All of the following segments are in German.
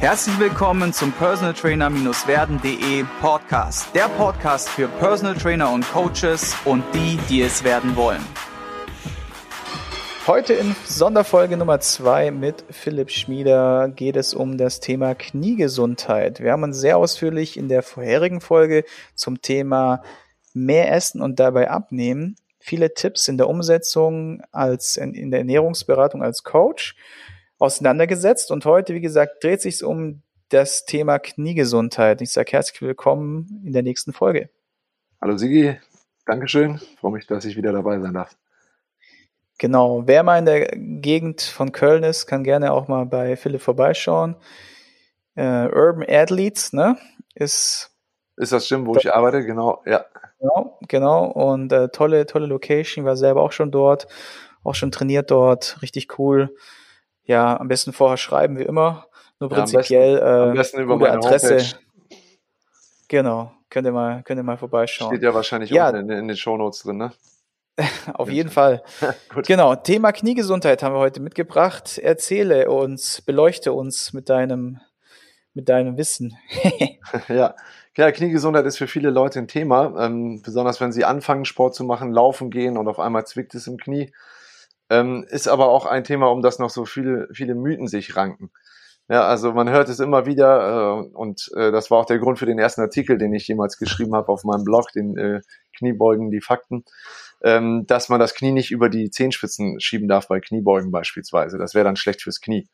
Herzlich willkommen zum Personal Trainer-werden.de Podcast. Der Podcast für Personal Trainer und Coaches und die, die es werden wollen. Heute in Sonderfolge Nummer zwei mit Philipp Schmieder geht es um das Thema Kniegesundheit. Wir haben uns sehr ausführlich in der vorherigen Folge zum Thema mehr essen und dabei abnehmen. Viele Tipps in der Umsetzung als in der Ernährungsberatung als Coach auseinandergesetzt. Und heute, wie gesagt, dreht sich um das Thema Kniegesundheit. Ich sage herzlich willkommen in der nächsten Folge. Hallo Sigi, Dankeschön. Ich freue mich, dass ich wieder dabei sein darf. Genau, wer mal in der Gegend von Köln ist, kann gerne auch mal bei Philipp vorbeischauen. Äh, Urban Athletes, ne? Ist, ist das Gym, wo ich arbeite, genau, ja. Genau, genau. Und äh, tolle, tolle Location, war selber auch schon dort, auch schon trainiert dort, richtig cool. Ja, am besten vorher schreiben, wie immer. Nur prinzipiell ja, am besten, äh, am besten über meine Adresse. Homepage. Genau, könnt ihr mal, könnt ihr mal vorbeischauen. Steht ja wahrscheinlich ja. in, in den Shownotes drin, ne? Auf jeden Fall. genau, Thema Kniegesundheit haben wir heute mitgebracht. Erzähle uns, beleuchte uns mit deinem, mit deinem Wissen. ja. ja, Kniegesundheit ist für viele Leute ein Thema, ähm, besonders wenn sie anfangen, Sport zu machen, laufen gehen und auf einmal zwickt es im Knie. Ähm, ist aber auch ein Thema, um das noch so viele, viele Mythen sich ranken. Ja, also man hört es immer wieder äh, und äh, das war auch der Grund für den ersten Artikel, den ich jemals geschrieben habe auf meinem Blog, den äh, Kniebeugen, die Fakten ähm, dass man das Knie nicht über die Zehenspitzen schieben darf bei Kniebeugen beispielsweise. Das wäre dann schlecht fürs Knie.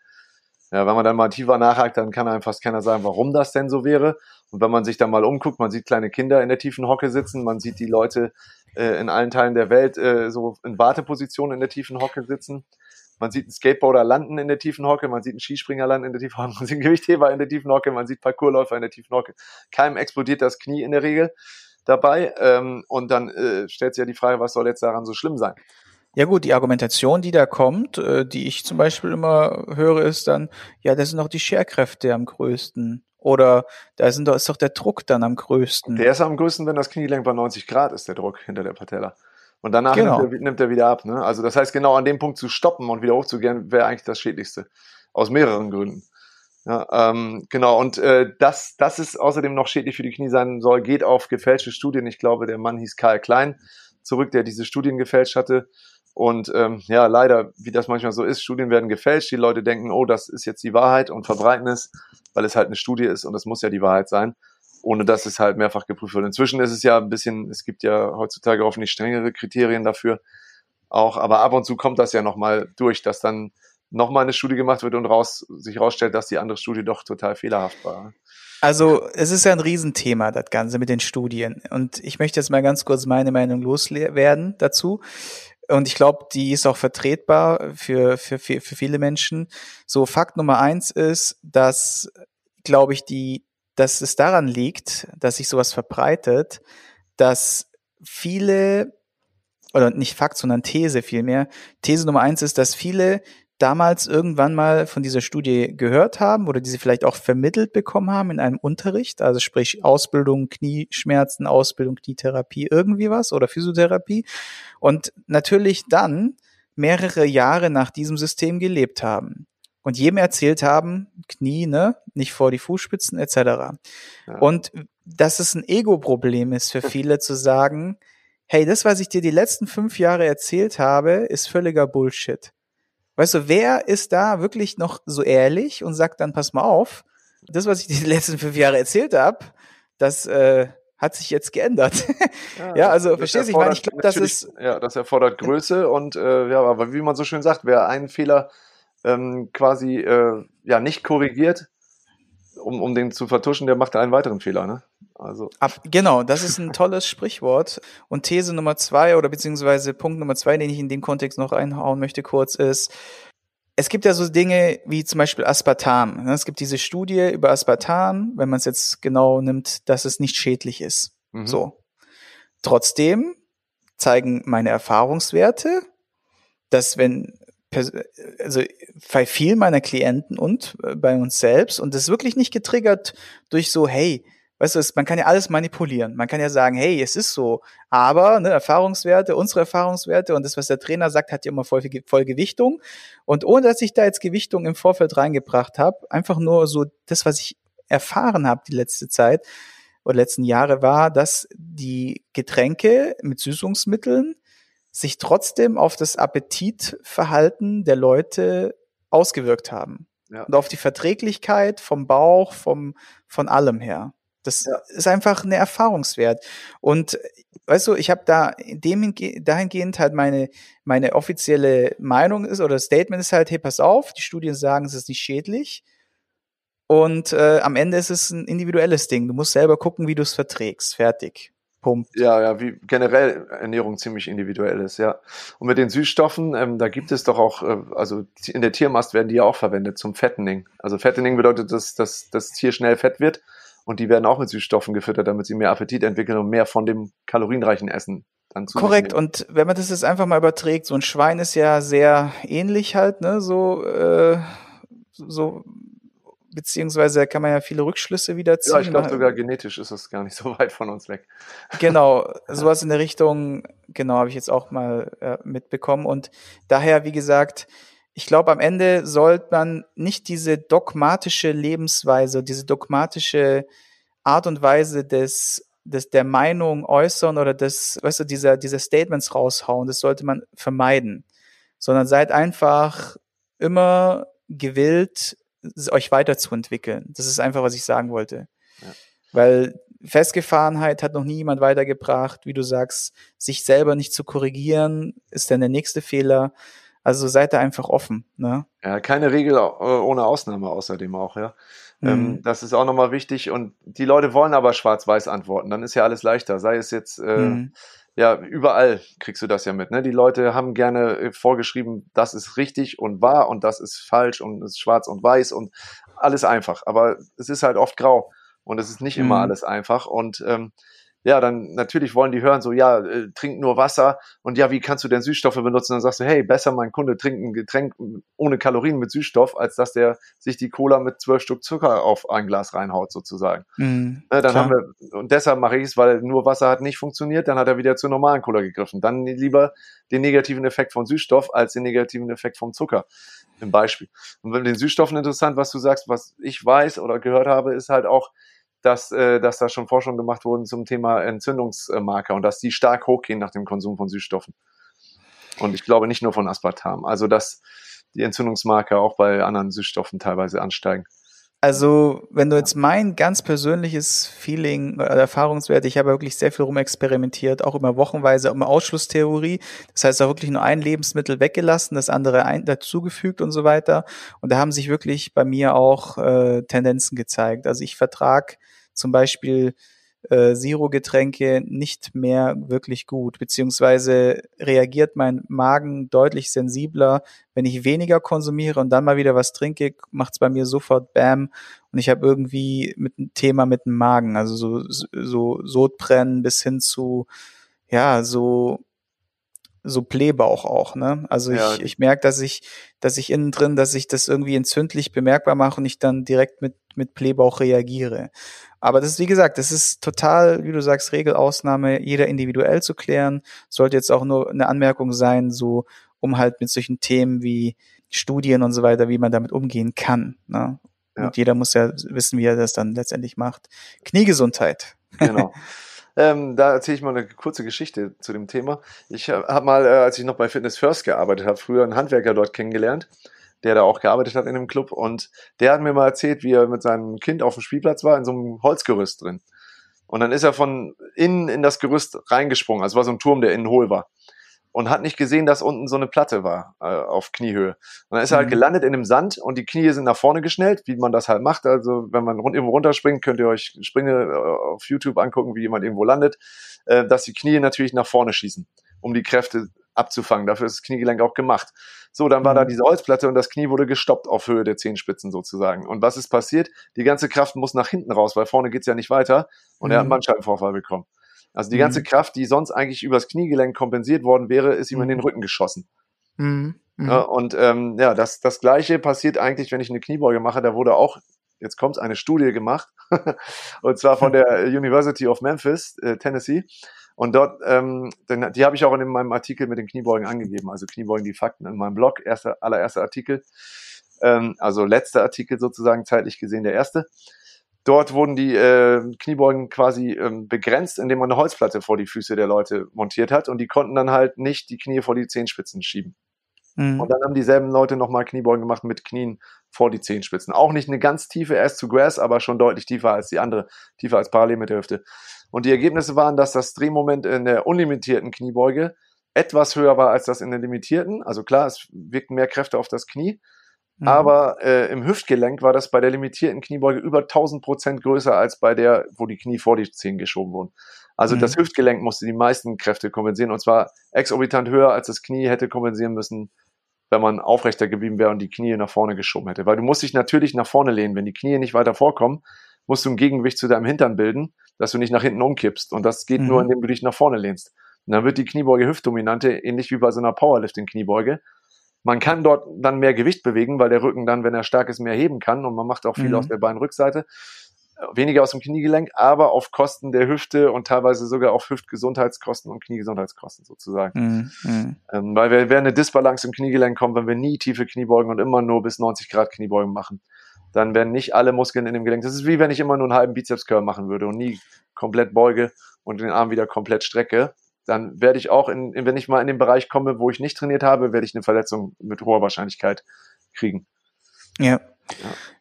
Ja, wenn man dann mal tiefer nachhakt, dann kann einem fast keiner sagen, warum das denn so wäre. Und wenn man sich dann mal umguckt, man sieht kleine Kinder in der tiefen Hocke sitzen, man sieht die Leute äh, in allen Teilen der Welt äh, so in Warteposition in der tiefen Hocke sitzen. Man sieht einen Skateboarder landen in der tiefen Hocke, man sieht einen Skispringer landen in der tiefen Hocke, man sieht einen Gewichtheber in der tiefen Hocke, man sieht Parkourläufer in der tiefen Hocke. Keinem explodiert das Knie in der Regel dabei. Ähm, und dann äh, stellt sich ja die Frage, was soll jetzt daran so schlimm sein? Ja gut, die Argumentation, die da kommt, äh, die ich zum Beispiel immer höre, ist dann, ja, das sind doch die Scherkräfte am größten. Oder da sind doch, ist doch der Druck dann am größten. Der ist am größten, wenn das Kniegelenk bei 90 Grad ist, der Druck hinter der Patella. Und danach genau. nimmt, er, nimmt, er, wieder ab. Ne? Also das heißt, genau an dem Punkt zu stoppen und wieder hochzugehen, wäre eigentlich das Schädlichste. Aus mehreren Gründen. Ja, ähm, genau, und äh, dass das ist außerdem noch schädlich für die Knie sein soll, geht auf gefälschte Studien. Ich glaube, der Mann hieß Karl Klein zurück, der diese Studien gefälscht hatte. Und ähm, ja, leider, wie das manchmal so ist, Studien werden gefälscht. Die Leute denken, oh, das ist jetzt die Wahrheit und verbreiten es, weil es halt eine Studie ist und das muss ja die Wahrheit sein, ohne dass es halt mehrfach geprüft wird. Inzwischen ist es ja ein bisschen, es gibt ja heutzutage hoffentlich strengere Kriterien dafür auch, aber ab und zu kommt das ja nochmal durch, dass dann nochmal eine Studie gemacht wird und raus, sich herausstellt, dass die andere Studie doch total fehlerhaft war. Also es ist ja ein Riesenthema, das Ganze mit den Studien. Und ich möchte jetzt mal ganz kurz meine Meinung loswerden dazu. Und ich glaube, die ist auch vertretbar für, für, für, für viele Menschen. So, Fakt Nummer eins ist, dass, glaube ich, die, dass es daran liegt, dass sich sowas verbreitet, dass viele, oder nicht Fakt, sondern These vielmehr. These Nummer eins ist, dass viele damals irgendwann mal von dieser Studie gehört haben oder diese vielleicht auch vermittelt bekommen haben in einem Unterricht, also sprich Ausbildung, Knieschmerzen, Ausbildung, Knietherapie, irgendwie was oder Physiotherapie und natürlich dann mehrere Jahre nach diesem System gelebt haben und jedem erzählt haben, Knie, ne, nicht vor die Fußspitzen etc. Ja. Und dass es ein Ego-Problem ist für viele zu sagen, hey, das, was ich dir die letzten fünf Jahre erzählt habe, ist völliger Bullshit. Weißt du, wer ist da wirklich noch so ehrlich und sagt dann, pass mal auf, das, was ich die letzten fünf Jahre erzählt habe, das äh, hat sich jetzt geändert. Ja, ja also verstehst du, ich meine, ich glaube, das ist. Ja, das erfordert Größe und äh, ja, aber wie man so schön sagt, wer einen Fehler ähm, quasi äh, ja nicht korrigiert, um, um den zu vertuschen, der macht einen weiteren Fehler, ne? Also. Ab, genau, das ist ein tolles Sprichwort. Und These Nummer zwei oder beziehungsweise Punkt Nummer zwei, den ich in dem Kontext noch reinhauen möchte kurz, ist, es gibt ja so Dinge wie zum Beispiel Aspartam. Ne? Es gibt diese Studie über Aspartam, wenn man es jetzt genau nimmt, dass es nicht schädlich ist. Mhm. So. Trotzdem zeigen meine Erfahrungswerte, dass wenn also bei vielen meiner Klienten und äh, bei uns selbst und das ist wirklich nicht getriggert durch so, hey, weißt du, man kann ja alles manipulieren. Man kann ja sagen, hey, es ist so, aber ne, Erfahrungswerte, unsere Erfahrungswerte und das, was der Trainer sagt, hat ja immer voll, voll Gewichtung. Und ohne dass ich da jetzt Gewichtung im Vorfeld reingebracht habe, einfach nur so das, was ich erfahren habe die letzte Zeit oder letzten Jahre, war, dass die Getränke mit Süßungsmitteln sich trotzdem auf das Appetitverhalten der Leute ausgewirkt haben. Ja. Und auf die Verträglichkeit vom Bauch, vom, von allem her. Das ja. ist einfach eine Erfahrungswert. Und weißt du, ich habe da dem dahingehend halt meine meine offizielle Meinung ist oder Statement ist halt, hey, pass auf, die Studien sagen, es ist nicht schädlich. Und äh, am Ende ist es ein individuelles Ding. Du musst selber gucken, wie du es verträgst. Fertig. Punkt. Ja, ja, wie generell Ernährung ziemlich individuell ist, ja. Und mit den Süßstoffen, ähm, da gibt es doch auch, äh, also in der Tiermast werden die ja auch verwendet zum Fattening. Also Fattening bedeutet, dass, dass das Tier schnell fett wird und die werden auch mit Süßstoffen gefüttert, damit sie mehr Appetit entwickeln und mehr von dem kalorienreichen Essen dann zu Korrekt, und wenn man das jetzt einfach mal überträgt, so ein Schwein ist ja sehr ähnlich halt, ne, so, äh, so, beziehungsweise kann man ja viele Rückschlüsse wieder ziehen. Ja, ich glaube ne? sogar genetisch ist es gar nicht so weit von uns weg. Genau, sowas in der Richtung, genau, habe ich jetzt auch mal äh, mitbekommen und daher, wie gesagt, ich glaube, am Ende sollte man nicht diese dogmatische Lebensweise, diese dogmatische Art und Weise des, des der Meinung äußern oder des, weißt du, dieser, dieser Statements raushauen. Das sollte man vermeiden. Sondern seid einfach immer gewillt, euch weiterzuentwickeln. Das ist einfach, was ich sagen wollte. Ja. Weil Festgefahrenheit hat noch nie jemand weitergebracht. Wie du sagst, sich selber nicht zu korrigieren, ist dann der nächste Fehler. Also seid da einfach offen. Ne? Ja, keine Regel äh, ohne Ausnahme außerdem auch, ja. Ähm, mhm. Das ist auch nochmal wichtig. Und die Leute wollen aber schwarz-weiß antworten. Dann ist ja alles leichter. Sei es jetzt, äh, mhm. ja, überall kriegst du das ja mit. Ne? Die Leute haben gerne äh, vorgeschrieben, das ist richtig und wahr und das ist falsch und es ist schwarz und weiß und alles einfach. Aber es ist halt oft grau und es ist nicht mhm. immer alles einfach. Und ähm, ja, dann natürlich wollen die hören so, ja, äh, trink nur Wasser und ja, wie kannst du denn Süßstoffe benutzen? Dann sagst du, hey, besser mein Kunde trinkt ein Getränk ohne Kalorien mit Süßstoff, als dass der sich die Cola mit zwölf Stück Zucker auf ein Glas reinhaut sozusagen. Mhm, ne, dann klar. haben wir, und deshalb mache ich es, weil nur Wasser hat nicht funktioniert, dann hat er wieder zur normalen Cola gegriffen. Dann lieber den negativen Effekt von Süßstoff als den negativen Effekt vom Zucker im Beispiel. Und wenn den Süßstoffen interessant, was du sagst, was ich weiß oder gehört habe, ist halt auch, dass, äh, dass da schon Forschungen gemacht wurden zum Thema Entzündungsmarker und dass die stark hochgehen nach dem Konsum von Süßstoffen. Und ich glaube nicht nur von Aspartam. Also dass die Entzündungsmarker auch bei anderen Süßstoffen teilweise ansteigen. Also, wenn du jetzt mein ganz persönliches Feeling oder Erfahrungswert, ich habe wirklich sehr viel rumexperimentiert, auch immer wochenweise, immer Ausschlusstheorie. Das heißt auch wirklich nur ein Lebensmittel weggelassen, das andere ein, dazugefügt und so weiter. Und da haben sich wirklich bei mir auch äh, Tendenzen gezeigt. Also ich vertrag zum Beispiel äh, Zero-Getränke nicht mehr wirklich gut, beziehungsweise reagiert mein Magen deutlich sensibler, wenn ich weniger konsumiere und dann mal wieder was trinke, macht's bei mir sofort Bam und ich habe irgendwie mit einem Thema mit dem Magen, also so so Sodbrennen bis hin zu ja so so Blähbauch auch, ne? Also ja. ich, ich merke, dass ich, dass ich innen drin, dass ich das irgendwie entzündlich bemerkbar mache und ich dann direkt mit, mit Blähbauch reagiere. Aber das ist, wie gesagt, das ist total, wie du sagst, Regelausnahme, jeder individuell zu klären. Sollte jetzt auch nur eine Anmerkung sein, so, um halt mit solchen Themen wie Studien und so weiter, wie man damit umgehen kann. Ne? Ja. Und jeder muss ja wissen, wie er das dann letztendlich macht. Kniegesundheit. Genau. Ähm, da erzähle ich mal eine kurze Geschichte zu dem Thema. Ich habe mal, äh, als ich noch bei Fitness First gearbeitet habe, früher einen Handwerker dort kennengelernt, der da auch gearbeitet hat in einem Club. Und der hat mir mal erzählt, wie er mit seinem Kind auf dem Spielplatz war, in so einem Holzgerüst drin. Und dann ist er von innen in das Gerüst reingesprungen. Also war so ein Turm, der innen hohl war und hat nicht gesehen, dass unten so eine Platte war äh, auf Kniehöhe. Und dann ist er halt mhm. gelandet in dem Sand und die Knie sind nach vorne geschnellt, wie man das halt macht. Also wenn man rund, irgendwo runterspringt, könnt ihr euch Springe äh, auf YouTube angucken, wie jemand irgendwo landet, äh, dass die Knie natürlich nach vorne schießen, um die Kräfte abzufangen. Dafür ist das Kniegelenk auch gemacht. So, dann war da mhm. diese Holzplatte und das Knie wurde gestoppt auf Höhe der Zehenspitzen sozusagen. Und was ist passiert? Die ganze Kraft muss nach hinten raus, weil vorne geht's ja nicht weiter. Und mhm. er hat einen mhm. Bandscheibenvorfall bekommen. Also die ganze mhm. Kraft, die sonst eigentlich übers Kniegelenk kompensiert worden wäre, ist ihm in den. Rücken geschossen. Mhm. Ja, und ähm, ja, das, das gleiche passiert eigentlich, wenn ich eine Kniebeuge mache. Da wurde auch, jetzt kommt eine Studie gemacht, und zwar von der University of Memphis, äh, Tennessee. Und dort, ähm, den, die habe ich auch in meinem Artikel mit den Kniebeugen angegeben, also Kniebeugen, die Fakten in meinem Blog, erster, allererster Artikel, ähm, also letzter Artikel sozusagen, zeitlich gesehen der erste. Dort wurden die äh, Kniebeugen quasi ähm, begrenzt, indem man eine Holzplatte vor die Füße der Leute montiert hat und die konnten dann halt nicht die Knie vor die Zehenspitzen schieben. Mhm. Und dann haben dieselben Leute nochmal Kniebeugen gemacht mit Knien vor die Zehenspitzen. Auch nicht eine ganz tiefe Ass to Grass, aber schon deutlich tiefer als die andere, tiefer als parallel mit der Hüfte. Und die Ergebnisse waren, dass das Drehmoment in der unlimitierten Kniebeuge etwas höher war als das in der limitierten. Also klar, es wirkten mehr Kräfte auf das Knie. Mhm. Aber äh, im Hüftgelenk war das bei der limitierten Kniebeuge über 1000 Prozent größer als bei der, wo die Knie vor die Zehen geschoben wurden. Also mhm. das Hüftgelenk musste die meisten Kräfte kompensieren und zwar exorbitant höher als das Knie hätte kompensieren müssen wenn man aufrechter geblieben wäre und die Knie nach vorne geschoben hätte. Weil du musst dich natürlich nach vorne lehnen. Wenn die Knie nicht weiter vorkommen, musst du ein Gegengewicht zu deinem Hintern bilden, dass du nicht nach hinten umkippst. Und das geht mhm. nur, indem du dich nach vorne lehnst. Und dann wird die Kniebeuge hüftdominante, ähnlich wie bei so einer Powerlifting-Kniebeuge. Man kann dort dann mehr Gewicht bewegen, weil der Rücken dann, wenn er stark ist, mehr heben kann und man macht auch viel mhm. aus der Beinrückseite weniger aus dem Kniegelenk, aber auf Kosten der Hüfte und teilweise sogar auf Hüftgesundheitskosten und Kniegesundheitskosten sozusagen. Mhm. mhm. Ähm, weil wir, wenn eine Disbalance im Kniegelenk kommt, wenn wir nie tiefe Kniebeugen und immer nur bis 90 Grad Kniebeugen machen, dann werden nicht alle Muskeln in dem Gelenk. Das ist wie wenn ich immer nur einen halben Bizeps-Curl machen würde und nie komplett beuge und den Arm wieder komplett strecke. Dann werde ich auch, in, wenn ich mal in den Bereich komme, wo ich nicht trainiert habe, werde ich eine Verletzung mit hoher Wahrscheinlichkeit kriegen. Ja,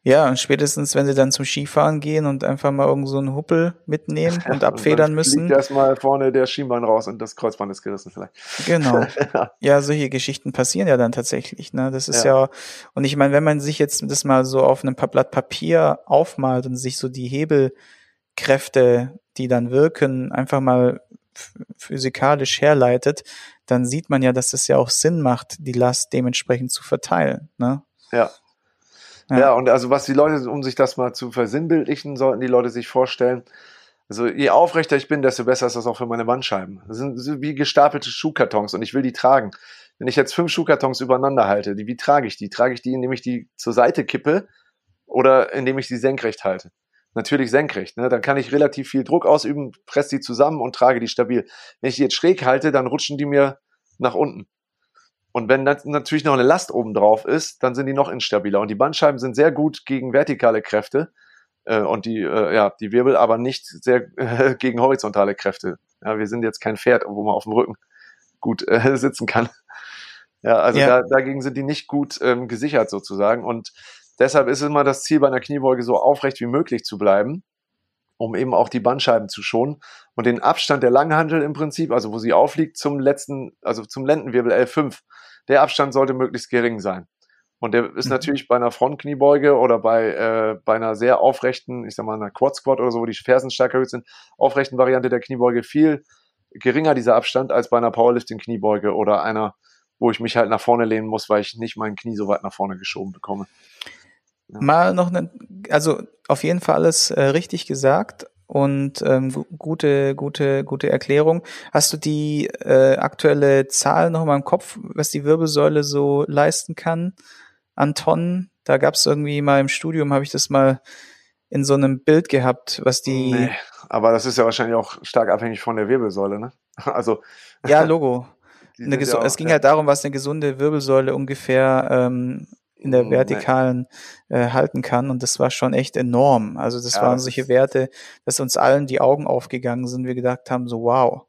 ja. ja, spätestens, wenn sie dann zum Skifahren gehen und einfach mal irgend so einen Huppel mitnehmen und abfedern und müssen. erstmal vorne der Schienbein raus und das Kreuzband ist gerissen vielleicht. Genau. ja, solche Geschichten passieren ja dann tatsächlich. Ne? Das ist ja. ja, und ich meine, wenn man sich jetzt das mal so auf einem Blatt Papier aufmalt und sich so die Hebelkräfte, die dann wirken, einfach mal physikalisch herleitet, dann sieht man ja, dass es ja auch Sinn macht, die Last dementsprechend zu verteilen. Ne? Ja, ja. ja, und also was die Leute, um sich das mal zu versinnbildlichen, sollten die Leute sich vorstellen, also je aufrechter ich bin, desto besser ist das auch für meine Wandscheiben. Das sind wie gestapelte Schuhkartons und ich will die tragen. Wenn ich jetzt fünf Schuhkartons übereinander halte, die, wie trage ich die? Trage ich die, indem ich die zur Seite kippe oder indem ich sie senkrecht halte? Natürlich senkrecht, ne? dann kann ich relativ viel Druck ausüben, presse die zusammen und trage die stabil. Wenn ich die jetzt schräg halte, dann rutschen die mir nach unten. Und wenn dann natürlich noch eine Last oben drauf ist, dann sind die noch instabiler. Und die Bandscheiben sind sehr gut gegen vertikale Kräfte äh, und die, äh, ja, die Wirbel aber nicht sehr äh, gegen horizontale Kräfte. Ja, wir sind jetzt kein Pferd, wo man auf dem Rücken gut äh, sitzen kann. Ja, also ja. Da, dagegen sind die nicht gut ähm, gesichert sozusagen. Und deshalb ist immer das Ziel bei einer Kniebeuge so aufrecht wie möglich zu bleiben, um eben auch die Bandscheiben zu schonen und den Abstand der Langhantel im Prinzip, also wo sie aufliegt zum letzten, also zum Lendenwirbel L5, der Abstand sollte möglichst gering sein. Und der ist mhm. natürlich bei einer Frontkniebeuge oder bei, äh, bei einer sehr aufrechten, ich sag mal, einer Quad Squat oder so, wo die Fersen stärker erhöht sind, aufrechten Variante der Kniebeuge viel geringer dieser Abstand als bei einer Powerlifting Kniebeuge oder einer, wo ich mich halt nach vorne lehnen muss, weil ich nicht mein Knie so weit nach vorne geschoben bekomme. Ja. Mal noch eine, also auf jeden Fall alles äh, richtig gesagt und ähm, gute, gute, gute Erklärung. Hast du die äh, aktuelle Zahl noch mal im Kopf, was die Wirbelsäule so leisten kann an Tonnen? Da gab es irgendwie mal im Studium, habe ich das mal in so einem Bild gehabt, was die. Nee, aber das ist ja wahrscheinlich auch stark abhängig von der Wirbelsäule, ne? Also. Ja, Logo. ja auch, es ging ja. halt darum, was eine gesunde Wirbelsäule ungefähr ähm, in der hm, vertikalen äh, halten kann. Und das war schon echt enorm. Also das ja, waren solche Werte, dass uns allen die Augen aufgegangen sind. Wir gedacht haben, so wow.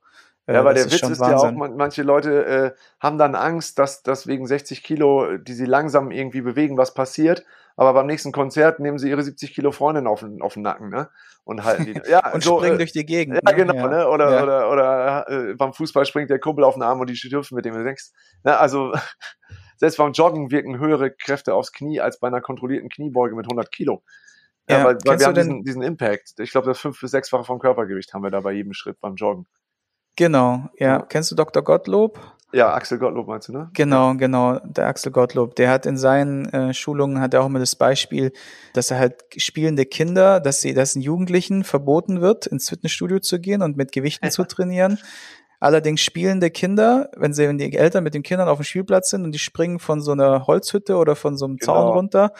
Äh, ja, weil der Witz ist Wahnsinn. ja auch, manche Leute äh, haben dann Angst, dass, dass wegen 60 Kilo, die sie langsam irgendwie bewegen, was passiert. Aber beim nächsten Konzert nehmen sie ihre 70 Kilo Freundin auf den, auf den Nacken, ne? Und halten die. Ja, und so, springen äh, durch die Gegend. Ja, ne? genau, ja. ne? Oder, ja. oder, oder äh, beim Fußball springt der Kumpel auf den Arm und die hüpfen mit dem du denkst. Ne? Also selbst beim Joggen wirken höhere Kräfte aufs Knie als bei einer kontrollierten Kniebeuge mit 100 Kilo. Ja, ja weil, weil wir haben diesen, diesen Impact. Ich glaube, das fünf- bis sechsfache vom Körpergewicht haben wir da bei jedem Schritt beim Joggen. Genau, ja. ja. Kennst du Dr. Gottlob? Ja, Axel Gottlob meinst du, ne? Genau, genau, der Axel Gottlob. Der hat in seinen äh, Schulungen hat er auch immer das Beispiel, dass er halt spielende Kinder, dass sie, dass ein Jugendlichen verboten wird, ins Fitnessstudio zu gehen und mit Gewichten zu trainieren. Allerdings spielende Kinder, wenn sie, wenn die Eltern mit den Kindern auf dem Spielplatz sind und die springen von so einer Holzhütte oder von so einem genau. Zaun runter,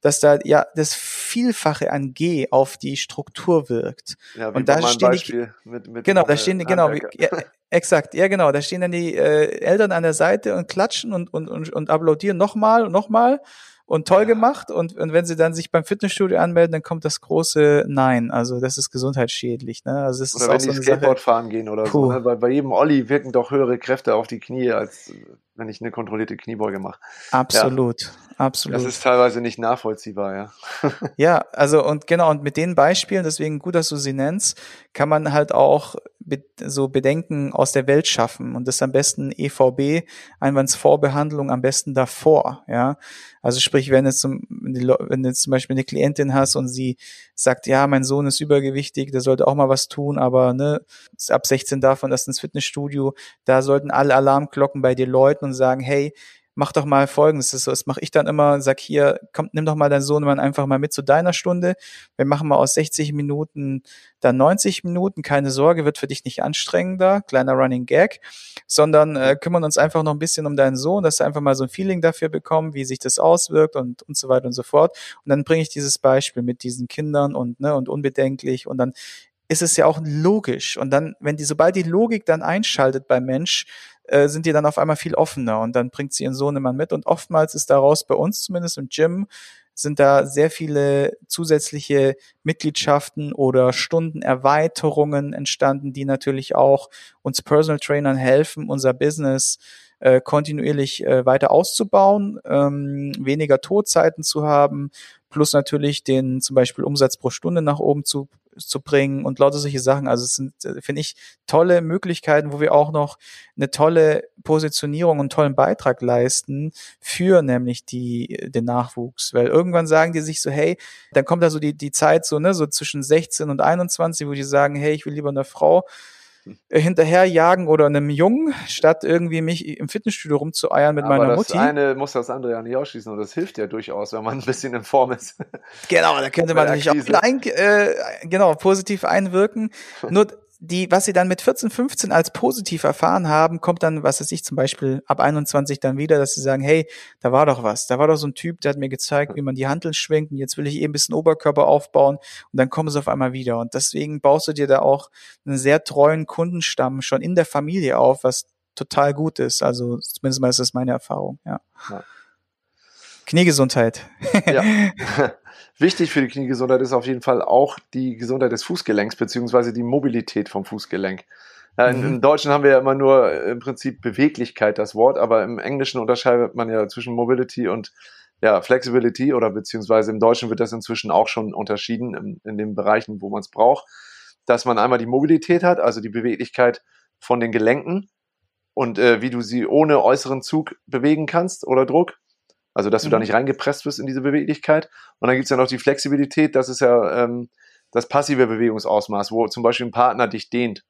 dass da ja das Vielfache an G auf die Struktur wirkt. Ja, und da stehen die, Beispiel mit, mit genau, da äh, stehen die, genau, wie, ja, exakt, ja genau, da stehen dann die äh, Eltern an der Seite und klatschen und und und, und applaudieren nochmal und nochmal und toll Ja. gemacht und, und wenn sie dann sich beim Fitnessstudio anmelden, dann kommt das große Nein. Also das ist gesundheitsschädlich. Ne? Also das ist Oder wenn auch so die eine Skateboard Sache. fahren gehen oder Puh. so. Ne? Weil bei jedem Olli wirken doch höhere Kräfte auf die Knie, als wenn ich eine kontrollierte Kniebeuge mache. Absolut, absolut. Das ist teilweise nicht nachvollziehbar, ja. Ja, also und genau, und mit den Beispielen, deswegen gut, dass du sie nennst, kann man halt auch so Bedenken aus der Welt schaffen und das am besten EVB, Einwandsvorbehandlung am besten davor, ja. Also sprich, wenn jetzt, zum, wenn du zum Beispiel eine Klientin hast und sie sagt, ja, mein Sohn ist übergewichtig, der sollte auch mal was tun, aber ne, ab 16 davon das ins Fitnessstudio, da sollten alle Alarmglocken bei dir läuten und sagen, hey, mach doch mal folgendes, das, das mache ich dann immer, sag hier, komm, nimm doch mal deinen Sohnemann einfach mal mit zu deiner Stunde. Wir machen mal aus 60 Minuten dann 90 Minuten, keine Sorge, wird für dich nicht anstrengender, kleiner Running Gag, sondern äh, kümmern uns einfach noch ein bisschen um deinen Sohn, dass er einfach mal so ein Feeling dafür bekommt, wie sich das auswirkt und, und so weiter und so fort. Und dann bringe ich dieses Beispiel mit diesen Kindern und, ne, und unbedenklich und dann ist es ja auch logisch. Und dann, wenn die, sobald die Logik dann einschaltet beim Mensch, äh, sind die dann auf einmal viel offener und dann bringt sie ihren Sohn immer mit. Und oftmals ist daraus bei uns zumindest im Gym sind da sehr viele zusätzliche Mitgliedschaften oder Stundenerweiterungen entstanden, die natürlich auch uns Personal Trainern helfen, unser Business äh, kontinuierlich äh, weiter auszubauen, ähm, weniger Todzeiten zu haben, plus natürlich den zum Beispiel Umsatz pro Stunde nach oben zu, zu bringen und lauter solche Sachen. Also es sind, äh, finde ich, tolle Möglichkeiten, wo wir auch noch eine tolle Positionierung und tollen Beitrag leisten für nämlich die, den Nachwuchs. Weil irgendwann sagen die sich so, hey, dann kommt da so die, die Zeit so, ne, so zwischen 16 und 21, wo die sagen, hey, ich will lieber eine Frau äh, hinterherjagen oder einem Jungen, statt irgendwie mich im Fitnessstudio rumzueiern mit Aber meiner das Mutti. eine muss das andere ja nicht ausschließen und das hilft ja durchaus, wenn man ein bisschen in Form ist. Genau, da könnte man natürlich auch ein, äh, genau positiv einwirken. Nur die, was sie dann mit 14, 15 als positiv erfahren haben, kommt dann, was weiß ich, zum Beispiel ab 21 dann wieder, dass sie sagen, hey, da war doch was, da war doch so ein Typ, der hat mir gezeigt, wie man die Hanteln schwenkt und jetzt will ich eh ein bisschen Oberkörper aufbauen und dann kommen sie auf einmal wieder und deswegen baust du dir da auch einen sehr treuen Kundenstamm schon in der Familie auf, was total gut ist. Also zumindest mal ist das meine Erfahrung, ja. Ja. Kniegesundheit. Ja. Wichtig für die Kniegesundheit ist auf jeden Fall auch die Gesundheit des Fußgelenks beziehungsweise die Mobilität vom Fußgelenk. In, Mhm. Im Deutschen haben wir ja immer nur äh, im Prinzip Beweglichkeit das Wort, aber im Englischen unterscheidet man ja zwischen Mobility und ja, Flexibility oder beziehungsweise im Deutschen wird das inzwischen auch schon unterschieden in, in den Bereichen, wo man es braucht, dass man einmal die Mobilität hat, also die Beweglichkeit von den Gelenken und äh, wie du sie ohne äußeren Zug bewegen kannst oder Druck. Also, dass du da Mhm. nicht reingepresst wirst in diese Beweglichkeit. Und dann gibt's ja noch die Flexibilität, das ist ja ähm, das passive Bewegungsausmaß, wo zum Beispiel ein Partner dich dehnt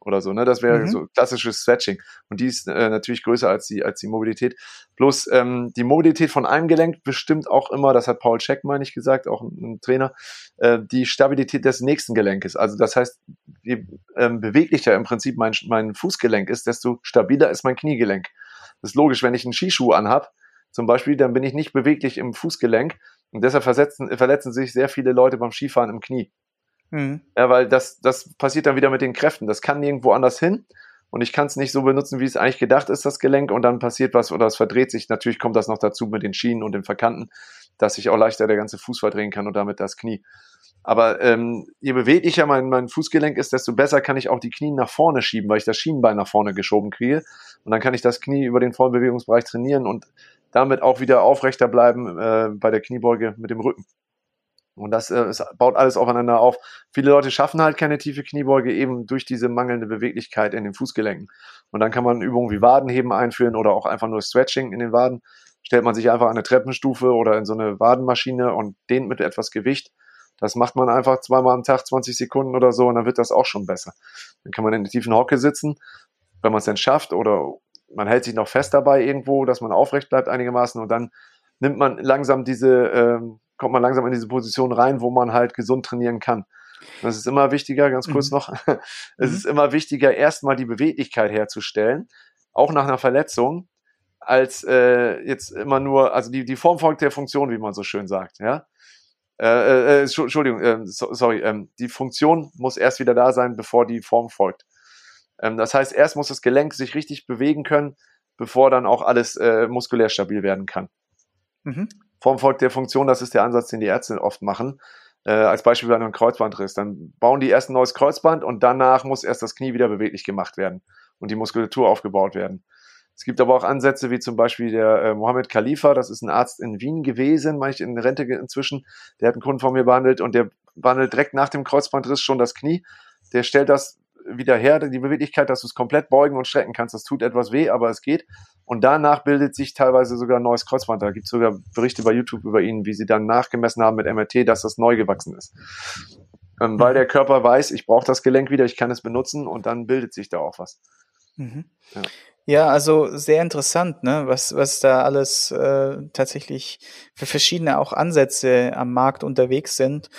oder so. Ne? Das wäre Mhm. so klassisches Stretching. Und die ist äh, natürlich größer als die, als die Mobilität. Bloß ähm, die Mobilität von einem Gelenk bestimmt auch immer, das hat Paul Check, meine ich gesagt, auch ein, ein Trainer, äh, die Stabilität des nächsten Gelenkes. Also das heißt, je ähm, beweglicher im Prinzip mein, mein Fußgelenk ist, desto stabiler ist mein Kniegelenk. Das ist logisch, wenn ich einen Skischuh anhab, zum Beispiel, dann bin ich nicht beweglich im Fußgelenk und deshalb versetzen, verletzen sich sehr viele Leute beim Skifahren im Knie. Mhm. Ja, weil das, das passiert dann wieder mit den Kräften. Das kann nirgendwo anders hin und ich kann es nicht so benutzen, wie es eigentlich gedacht ist, das Gelenk und dann passiert was oder es verdreht sich. Natürlich kommt das noch dazu mit den Schienen und den Verkanten, dass sich auch leichter der ganze Fuß verdrehen kann und damit das Knie. Aber ähm, je beweglicher mein, mein Fußgelenk ist, desto besser kann ich auch die Knie nach vorne schieben, weil ich das Schienbein nach vorne geschoben kriege. Und dann kann ich das Knie über den vollen Bewegungsbereich trainieren und damit auch wieder aufrechter bleiben äh, bei der Kniebeuge mit dem Rücken. Und das äh, es baut alles aufeinander auf. Viele Leute schaffen halt keine tiefe Kniebeuge eben durch diese mangelnde Beweglichkeit in den Fußgelenken. Und dann kann man Übungen wie Wadenheben einführen oder auch einfach nur Stretching in den Waden. Stellt man sich einfach an eine Treppenstufe oder in so eine Wadenmaschine und dehnt mit etwas Gewicht. Das macht man einfach zweimal am Tag, 20 Sekunden oder so, und dann wird das auch schon besser. Dann kann man in der tiefen Hocke sitzen, wenn man es denn schafft, oder man hält sich noch fest dabei irgendwo, dass man aufrecht bleibt einigermaßen und dann nimmt man langsam diese, ähm, kommt man langsam in diese Position rein, wo man halt gesund trainieren kann. Das ist immer wichtiger, ganz kurz Mhm. noch, es ist immer wichtiger, erstmal die Beweglichkeit herzustellen, auch nach einer Verletzung, als äh, jetzt immer nur, also die, die Form folgt der Funktion, wie man so schön sagt, ja. Äh, äh, äh Entschuldigung, äh, so, sorry, ähm, die Funktion muss erst wieder da sein, bevor die Form folgt. Ähm, das heißt, erst muss das Gelenk sich richtig bewegen können, bevor dann auch alles äh, muskulär stabil werden kann. Mhm. Form folgt der Funktion, das ist der Ansatz, den die Ärzte oft machen. Äh, als Beispiel bei einem Kreuzbandriss. Dann bauen die erst ein neues Kreuzband und danach muss erst das Knie wieder beweglich gemacht werden und die Muskulatur aufgebaut werden. Es gibt aber auch Ansätze wie zum Beispiel der äh, Mohammed Khalifa, das ist ein Arzt in Wien gewesen, meine ich in Rente inzwischen. Der hat einen Kunden von mir behandelt und der behandelt direkt nach dem Kreuzbandriss schon das Knie. Der stellt das wieder her, die Beweglichkeit, dass du es komplett beugen und strecken kannst. Das tut etwas weh, aber es geht. Und danach bildet sich teilweise sogar ein neues Kreuzband. Da gibt es sogar Berichte bei YouTube über ihn, wie sie dann nachgemessen haben mit MRT, dass das neu gewachsen ist. Ähm, weil der Körper weiß, ich brauche das Gelenk wieder, ich kann es benutzen und dann bildet sich da auch was. Mhm. Ja. ja. also sehr interessant, ne? was, was da alles äh, tatsächlich für verschiedene auch Ansätze am Markt unterwegs sind.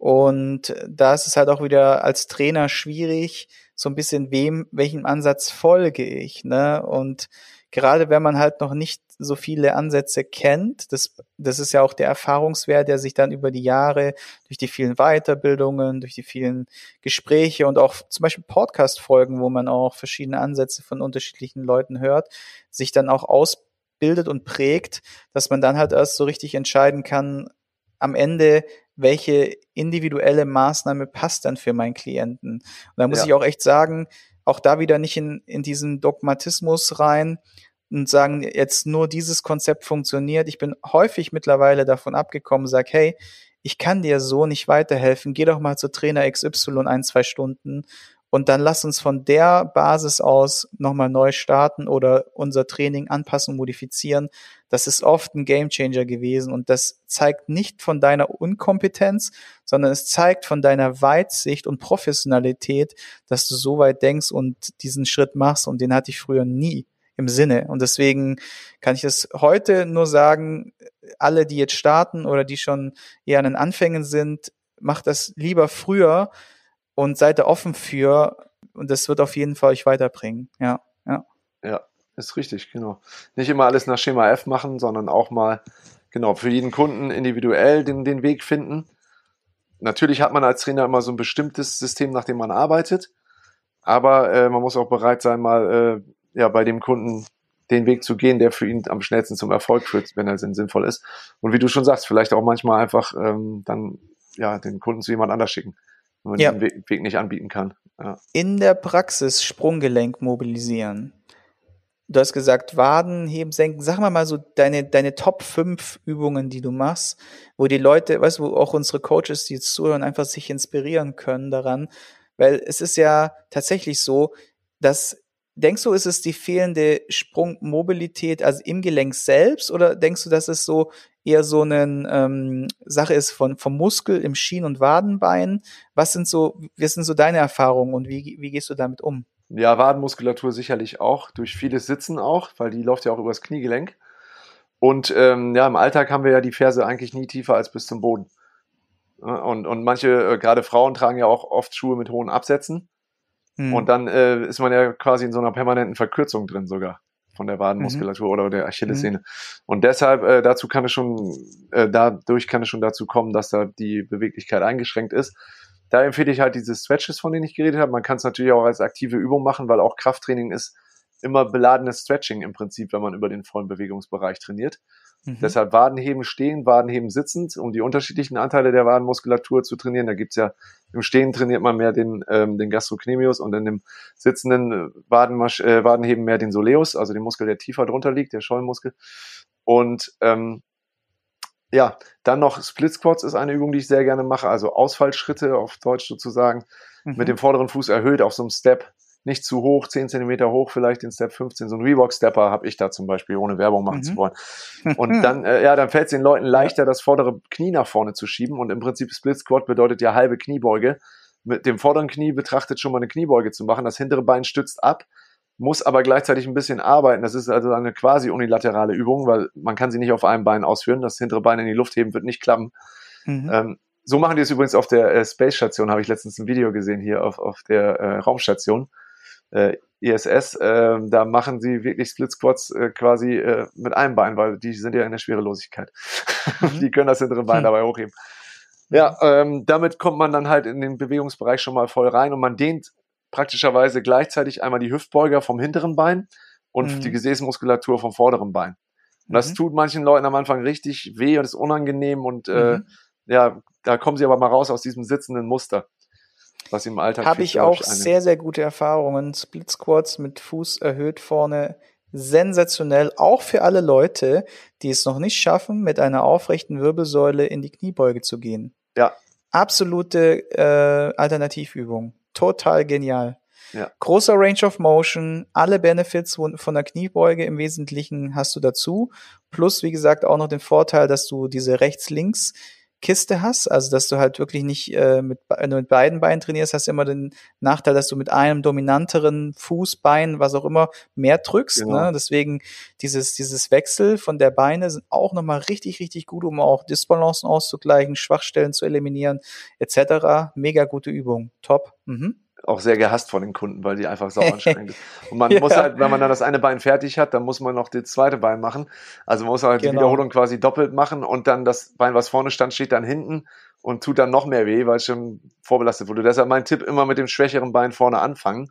Und da ist es halt auch wieder als Trainer schwierig, so ein bisschen wem, welchem Ansatz folge ich, ne? Und gerade wenn man halt noch nicht so viele Ansätze kennt, das, das ist ja auch der Erfahrungswert, der sich dann über die Jahre durch die vielen Weiterbildungen, durch die vielen Gespräche und auch zum Beispiel Podcast-Folgen, wo man auch verschiedene Ansätze von unterschiedlichen Leuten hört, sich dann auch ausbildet und prägt, dass man dann halt erst so richtig entscheiden kann, am Ende, welche individuelle Maßnahme passt dann für meinen Klienten. Und da muss ja. ich auch echt sagen, auch da wieder nicht in, in diesen Dogmatismus rein und sagen, jetzt nur dieses Konzept funktioniert. Ich bin häufig mittlerweile davon abgekommen, sag, hey, ich kann dir so nicht weiterhelfen. Geh doch mal zu Trainer XY ein, zwei Stunden und dann lass uns von der Basis aus nochmal neu starten oder unser Training anpassen, modifizieren. Das ist oft ein Gamechanger gewesen und das zeigt nicht von deiner Unkompetenz, sondern es zeigt von deiner Weitsicht und Professionalität, dass du so weit denkst und diesen Schritt machst und den hatte ich früher nie im Sinne. Und deswegen kann ich es heute nur sagen, alle, die jetzt starten oder die schon eher an den Anfängen sind, macht das lieber früher, und seid da offen für und das wird auf jeden Fall euch weiterbringen. Ja, ja. Ja, ist richtig, genau. Nicht immer alles nach Schema F machen, sondern auch mal, genau, für jeden Kunden individuell den, den Weg finden. Natürlich hat man als Trainer immer so ein bestimmtes System, nach dem man arbeitet, aber äh, man muss auch bereit sein, mal äh, ja, bei dem Kunden den Weg zu gehen, der für ihn am schnellsten zum Erfolg führt, wenn er sinnvoll ist. Und wie du schon sagst, vielleicht auch manchmal einfach ähm, dann ja den Kunden zu jemand anders schicken wenn man ja. den Weg nicht anbieten kann. Ja. In der Praxis Sprunggelenk mobilisieren. Du hast gesagt, Waden heben, senken. Sag mal mal so deine, deine Top 5 Übungen, die du machst, wo die Leute, weißt du, wo auch unsere Coaches, die jetzt zuhören, einfach sich inspirieren können daran. Weil es ist ja tatsächlich so, dass Denkst du, ist es die fehlende Sprungmobilität, also im Gelenk selbst, oder denkst du, dass es so eher so eine ähm, Sache ist von, vom Muskel im Schien- und Wadenbein? Was sind so, was sind so deine Erfahrungen und wie, wie gehst du damit um? Ja, Wadenmuskulatur sicherlich auch, durch vieles Sitzen auch, weil die läuft ja auch übers Kniegelenk. Und ähm, ja, im Alltag haben wir ja die Ferse eigentlich nie tiefer als bis zum Boden. Und, und manche, äh, gerade Frauen, tragen ja auch oft Schuhe mit hohen Absätzen. Mhm. Und dann äh, ist man ja quasi in so einer permanenten Verkürzung drin sogar von der Wadenmuskulatur mhm. oder der Achillessehne. Mhm. Und deshalb, äh, dazu kann es schon, äh, dadurch kann es schon dazu kommen, dass da die Beweglichkeit eingeschränkt ist. Da empfehle ich halt diese Stretches, von denen ich geredet habe. Man kann es natürlich auch als aktive Übung machen, weil auch Krafttraining ist immer beladenes Stretching im Prinzip, wenn man über den vollen Bewegungsbereich trainiert. Mhm. Deshalb Wadenheben stehen, Wadenheben sitzend, um die unterschiedlichen Anteile der Wadenmuskulatur zu trainieren. Da gibt's ja im Stehen trainiert man mehr den, ähm, den Gastrocnemius und in dem sitzenden äh, Wadenmasch, äh, Wadenheben mehr den Soleus, also den Muskel, der tiefer drunter liegt, der Schollenmuskel. Und ähm, ja, dann noch Split Squats ist eine Übung, die ich sehr gerne mache, also Ausfallschritte auf Deutsch sozusagen, mhm. mit dem vorderen Fuß erhöht auf so einem Step nicht zu hoch, 10 Zentimeter hoch, vielleicht den Step 15. So ein Reebok-Stepper habe ich da zum Beispiel, ohne Werbung machen mhm. zu wollen. Und dann, äh, ja, dann fällt es den Leuten leichter, das vordere Knie nach vorne zu schieben. Und im Prinzip Split Squat bedeutet ja halbe Kniebeuge. Mit dem vorderen Knie betrachtet schon mal eine Kniebeuge zu machen. Das hintere Bein stützt ab, muss aber gleichzeitig ein bisschen arbeiten. Das ist also eine quasi unilaterale Übung, weil man kann sie nicht auf einem Bein ausführen. Das hintere Bein in die Luft heben wird nicht klappen. Mhm. Ähm, so machen die es übrigens auf der äh, Space Station, habe ich letztens ein Video gesehen hier auf, auf der äh, Raumstation äh, ISS, äh, da machen sie wirklich Split Squats äh, quasi äh, mit einem Bein, weil die sind ja in der Schwerelosigkeit. Mhm. die können das hintere Bein mhm. dabei hochheben. Ja, ähm, damit kommt man dann halt in den Bewegungsbereich schon mal voll rein und man dehnt praktischerweise gleichzeitig einmal die Hüftbeuger vom hinteren Bein und mhm. die Gesäßmuskulatur vom vorderen Bein. Und das mhm. tut manchen Leuten am Anfang richtig weh und ist unangenehm und äh, mhm. ja, da kommen sie aber mal raus aus diesem sitzenden Muster was im Alltag habe ich auch sehr sehr gute Erfahrungen. Split Squats mit Fuß erhöht vorne. Sensationell auch für alle Leute die es noch nicht schaffen mit einer aufrechten Wirbelsäule in die Kniebeuge zu gehen. Ja. Absolute äh, Alternativübung. Total genial. Ja. Großer Range of Motion, alle Benefits von der Kniebeuge im Wesentlichen hast du dazu. Plus, wie gesagt, auch noch den Vorteil, dass du diese rechts-links Kiste hast, also dass du halt wirklich nicht äh, mit, wenn du mit beiden Beinen trainierst, hast du immer den Nachteil, dass du mit einem dominanteren Fußbein, was auch immer, mehr drückst. Genau. Ne? Deswegen dieses, dieses Wechsel von der Beine sind auch nochmal richtig, richtig gut, um auch Disbalancen auszugleichen, Schwachstellen zu eliminieren, etc. Mega gute Übung. Top. Mhm auch sehr gehasst von den Kunden, weil die einfach sau anstrengend ist. Und man ja. muss halt, wenn man dann das eine Bein fertig hat, dann muss man noch das zweite Bein machen. Also man muss halt genau. die Wiederholung quasi doppelt machen und dann das Bein, was vorne stand, steht dann hinten und tut dann noch mehr weh, weil es schon vorbelastet wurde. Deshalb mein Tipp immer mit dem schwächeren Bein vorne anfangen.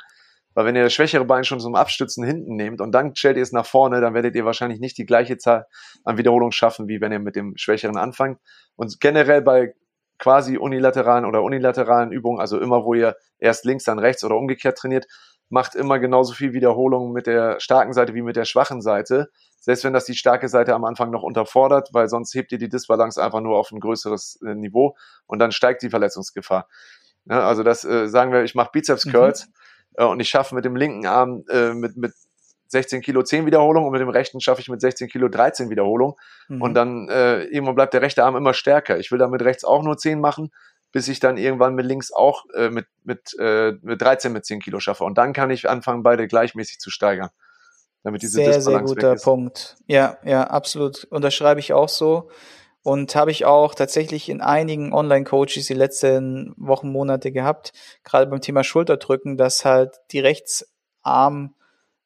Weil wenn ihr das schwächere Bein schon zum Abstützen hinten nehmt und dann stellt ihr es nach vorne, dann werdet ihr wahrscheinlich nicht die gleiche Zahl an Wiederholungen schaffen, wie wenn ihr mit dem schwächeren anfangt. Und generell bei quasi unilateralen oder unilateralen Übungen, also immer, wo ihr erst links, dann rechts oder umgekehrt trainiert, macht immer genauso viel Wiederholungen mit der starken Seite wie mit der schwachen Seite. Selbst wenn das die starke Seite am Anfang noch unterfordert, weil sonst hebt ihr die Disbalance einfach nur auf ein größeres äh, Niveau und dann steigt die Verletzungsgefahr. Ja, also das äh, sagen wir, ich mache Bizeps Curls mhm. äh, und ich schaffe mit dem linken Arm äh, mit, mit 16 Kilo 10 Wiederholungen und mit dem rechten schaffe ich mit 16 Kilo 13 Wiederholungen. Mhm. Und dann äh, irgendwann bleibt der rechte Arm immer stärker. Ich will damit rechts auch nur 10 machen, bis ich dann irgendwann mit links auch äh, mit, mit, äh, mit 13 mit 10 Kilo schaffe. Und dann kann ich anfangen, beide gleichmäßig zu steigern. Damit diese sehr, sehr guter Punkt. Ja, ja, absolut. Unterschreibe ich auch so. Und habe ich auch tatsächlich in einigen Online-Coaches die letzten Wochen, Monate gehabt, gerade beim Thema Schulterdrücken, dass halt die Rechtsarm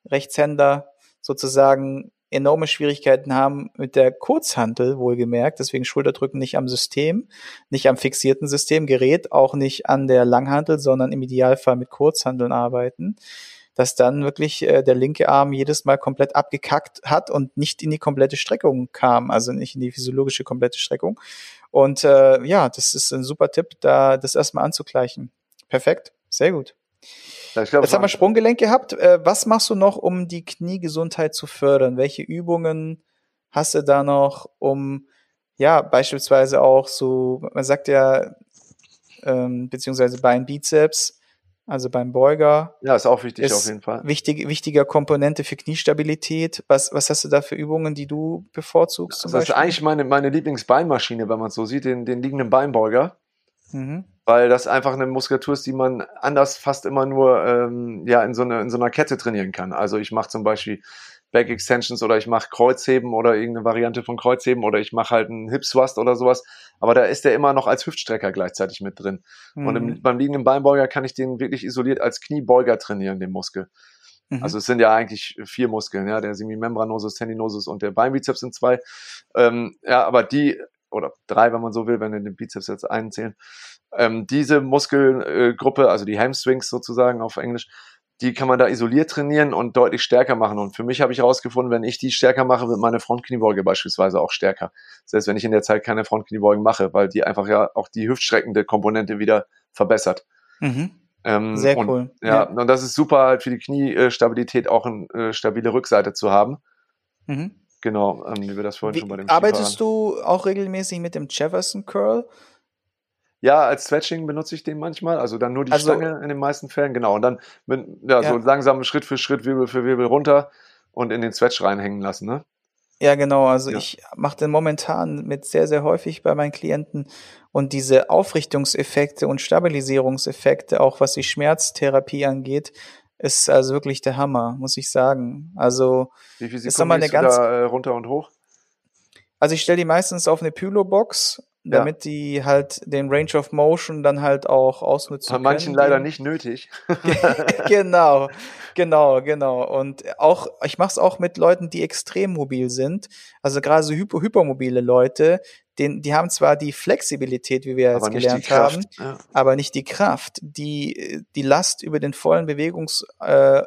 Rechtshänder sozusagen enorme Schwierigkeiten haben mit der Kurzhantel, wohlgemerkt, deswegen Schulterdrücken nicht am System, nicht am fixierten Systemgerät, auch nicht an der Langhantel, sondern im Idealfall mit Kurzhanteln arbeiten, dass dann wirklich äh, der linke Arm jedes Mal komplett abgekackt hat und nicht in die komplette Streckung kam, also nicht in die physiologische komplette Streckung. Und äh, ja, das ist ein super Tipp, da das erstmal anzugleichen. Perfekt, sehr gut. Glaub, Jetzt haben wir Sprunggelenk gehabt. Äh, was machst du noch, um die Kniegesundheit zu fördern? Welche Übungen hast du da noch, um ja beispielsweise auch so, man sagt ja, ähm, beziehungsweise beim Bizeps, also beim Beuger. Ja, ist auch wichtig ist auf jeden Fall. Wichtig, wichtiger Komponente für Kniestabilität. Was, was hast du da für Übungen, die du bevorzugst? das Beispiel? ist eigentlich meine, meine Lieblingsbeinmaschine, wenn man so sieht, den, den liegenden Beinbeuger. Mhm weil das einfach eine Muskulatur ist, die man anders fast immer nur ähm, ja in so, eine, in so einer Kette trainieren kann. Also ich mache zum Beispiel Back Extensions oder ich mache Kreuzheben oder irgendeine Variante von Kreuzheben oder ich mache halt einen Hip Thrust oder sowas. Aber da ist der immer noch als Hüftstrecker gleichzeitig mit drin. Mhm. Und im, mhm. beim liegenden Beinbeuger kann ich den wirklich isoliert als Kniebeuger trainieren, den Muskel. Mhm. Also es sind ja eigentlich vier Muskeln, ja, der Semimembranosus, Tendinosus und der Beinbizeps sind zwei. Ähm, ja, aber die oder drei, wenn man so will, wenn wir den Bizeps jetzt einzählen. Ähm, diese Muskelgruppe, also die Hamstrings sozusagen auf Englisch, die kann man da isoliert trainieren und deutlich stärker machen. Und für mich habe ich herausgefunden, wenn ich die stärker mache, wird meine Frontkniebeuge beispielsweise auch stärker. Selbst wenn ich in der Zeit keine Frontkniebeugen mache, weil die einfach ja auch die hüftstreckende Komponente wieder verbessert. Mhm. Ähm, Sehr und, cool. Ja, ja, und das ist super halt für die Kniestabilität auch eine äh, stabile Rückseite zu haben. Mhm. Genau, ähm, wie wir das vorhin wie, schon bei dem Arbeitest du auch regelmäßig mit dem Jefferson Curl? Ja, als Stretching benutze ich den manchmal, also dann nur die also, Stange in den meisten Fällen, genau. Und dann mit, ja, ja, so langsam Schritt für Schritt, Wirbel für Wirbel runter und in den Stretch reinhängen lassen, ne? Ja, genau. Also ja. ich mache den momentan mit sehr, sehr häufig bei meinen Klienten und diese Aufrichtungseffekte und Stabilisierungseffekte, auch was die Schmerztherapie angeht, ist also wirklich der Hammer, muss ich sagen. Also wie viel Sekunden ist eine ganz, da, äh, runter und hoch? Also ich stelle die meistens auf eine Pylo-Box damit ja. die halt den Range of Motion dann halt auch ausnutzen Bei manchen leider nicht nötig. genau, genau, genau. Und auch, ich mache es auch mit Leuten, die extrem mobil sind. Also gerade so hyper, hypermobile Leute, den, die haben zwar die Flexibilität, wie wir jetzt gelernt haben, ja. aber nicht die Kraft, die, die Last über den vollen Bewegungsraum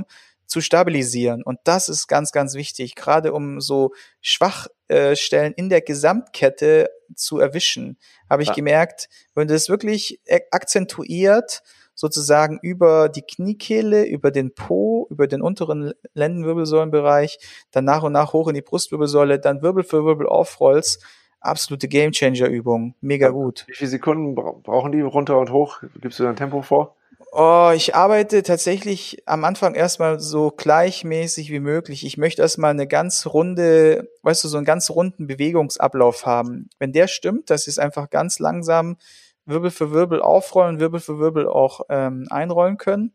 äh, zu stabilisieren. Und das ist ganz, ganz wichtig, gerade um so Schwachstellen in der Gesamtkette zu erwischen. Habe ich ja. gemerkt, wenn du das wirklich akzentuiert, sozusagen über die Kniekehle, über den Po, über den unteren Lendenwirbelsäulenbereich, dann nach und nach hoch in die Brustwirbelsäule, dann Wirbel für Wirbel aufrollst. Absolute Gamechanger-Übung. Mega gut. Wie viele Sekunden brauchen die runter und hoch? Gibst du dein Tempo vor? Oh, ich arbeite tatsächlich am Anfang erstmal so gleichmäßig wie möglich. Ich möchte erstmal eine ganz runde, weißt du, so einen ganz runden Bewegungsablauf haben. Wenn der stimmt, dass es einfach ganz langsam Wirbel für Wirbel aufrollen, Wirbel für Wirbel auch ähm, einrollen können,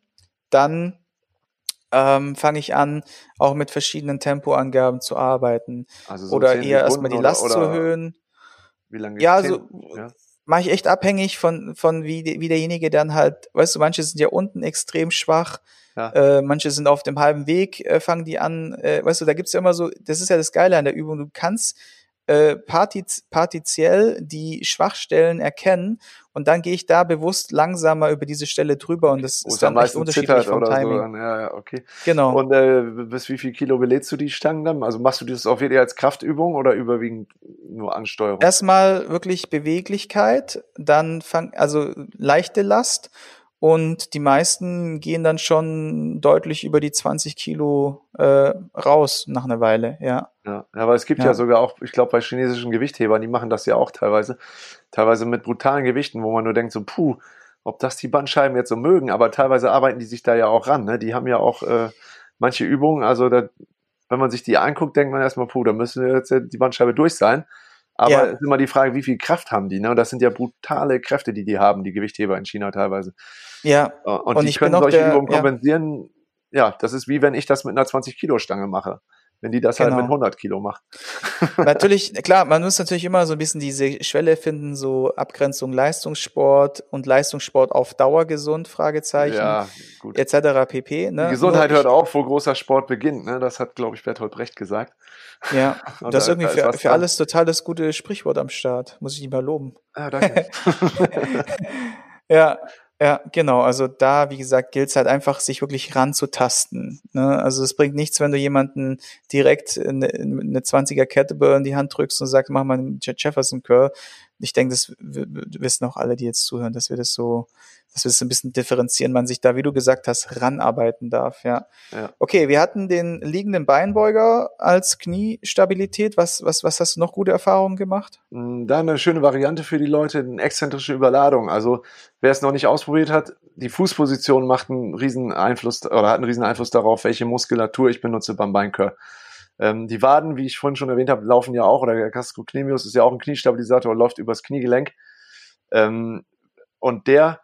dann ähm, fange ich an, auch mit verschiedenen Tempoangaben zu arbeiten. Also so oder eher erstmal die Last oder, zu erhöhen. Wie lange? Ja, so ja? Mache ich echt abhängig von, von wie, wie derjenige dann halt, weißt du, manche sind ja unten extrem schwach, ja. äh, manche sind auf dem halben Weg, äh, fangen die an, äh, weißt du, da gibt's ja immer so, das ist ja das Geile an der Übung, du kannst äh, partiz partiziell die Schwachstellen erkennen und dann gehe ich da bewusst langsamer über diese Stelle drüber und das oh, ist dann echt unterschiedlich vom Timing. So. Ja, ja, okay. Genau. Und äh, bis wie viel Kilo belädst du die Stangen dann? Also machst du das auch wieder als Kraftübung oder überwiegend nur Ansteuerung? Erstmal wirklich Beweglichkeit, dann fang, also leichte Last und die meisten gehen dann schon deutlich über die 20 Kilo äh, raus nach einer Weile, ja. Ja, aber es gibt ja, ja sogar auch, ich glaube, bei chinesischen Gewichthebern, die machen das ja auch teilweise, teilweise mit brutalen Gewichten, wo man nur denkt, so, puh, ob das die Bandscheiben jetzt so mögen, aber teilweise arbeiten die sich da ja auch ran. Ne? Die haben ja auch äh, manche Übungen, also da, wenn man sich die anguckt, denkt man erstmal, puh, da müssen jetzt die Bandscheibe durch sein. Aber ja. ist immer die Frage, wie viel Kraft haben die? Ne? Und das sind ja brutale Kräfte, die die haben, die Gewichtheber in China teilweise. Ja. Und, und die können solche der, Übungen kompensieren. Ja. ja, das ist wie wenn ich das mit einer 20-Kilo-Stange mache wenn die das genau. halt mit 100 genau. Kilo macht. natürlich, klar, man muss natürlich immer so ein bisschen diese Schwelle finden, so Abgrenzung Leistungssport und Leistungssport auf Dauer gesund, Fragezeichen, ja, gut. etc. pp. Ne? Die Gesundheit hört auf, wo großer Sport beginnt. Ne? Das hat, glaube ich, Bertolt Brecht gesagt. Ja, das ist irgendwie für, für alles total das gute Sprichwort am Start. Muss ich nicht mal loben. Ah, danke. ja, ja, genau. Also da, wie gesagt, gilt es halt einfach, sich wirklich ranzutasten. Ne? Also es bringt nichts, wenn du jemanden direkt eine, eine 20er Kettlebell in die Hand drückst und sagst, mach mal einen Jefferson Curl. Ich denke, das wissen auch alle, die jetzt zuhören, dass wir das so dass wir es ein bisschen differenzieren, man sich da, wie du gesagt hast, ranarbeiten darf, ja. ja. Okay, wir hatten den liegenden Beinbeuger als Kniestabilität. Was, was, was hast du noch gute Erfahrungen gemacht? Mm, da eine schöne Variante für die Leute, eine exzentrische Überladung. Also, wer es noch nicht ausprobiert hat, die Fußposition macht einen riesen Einfluss oder hat einen riesen Einfluss darauf, welche Muskulatur ich benutze beim Beincurl. Ähm, die Waden, wie ich vorhin schon erwähnt habe, laufen ja auch, oder der Gastrocnemius ist ja auch ein Kniestabilisator, läuft übers Kniegelenk. Ähm, und der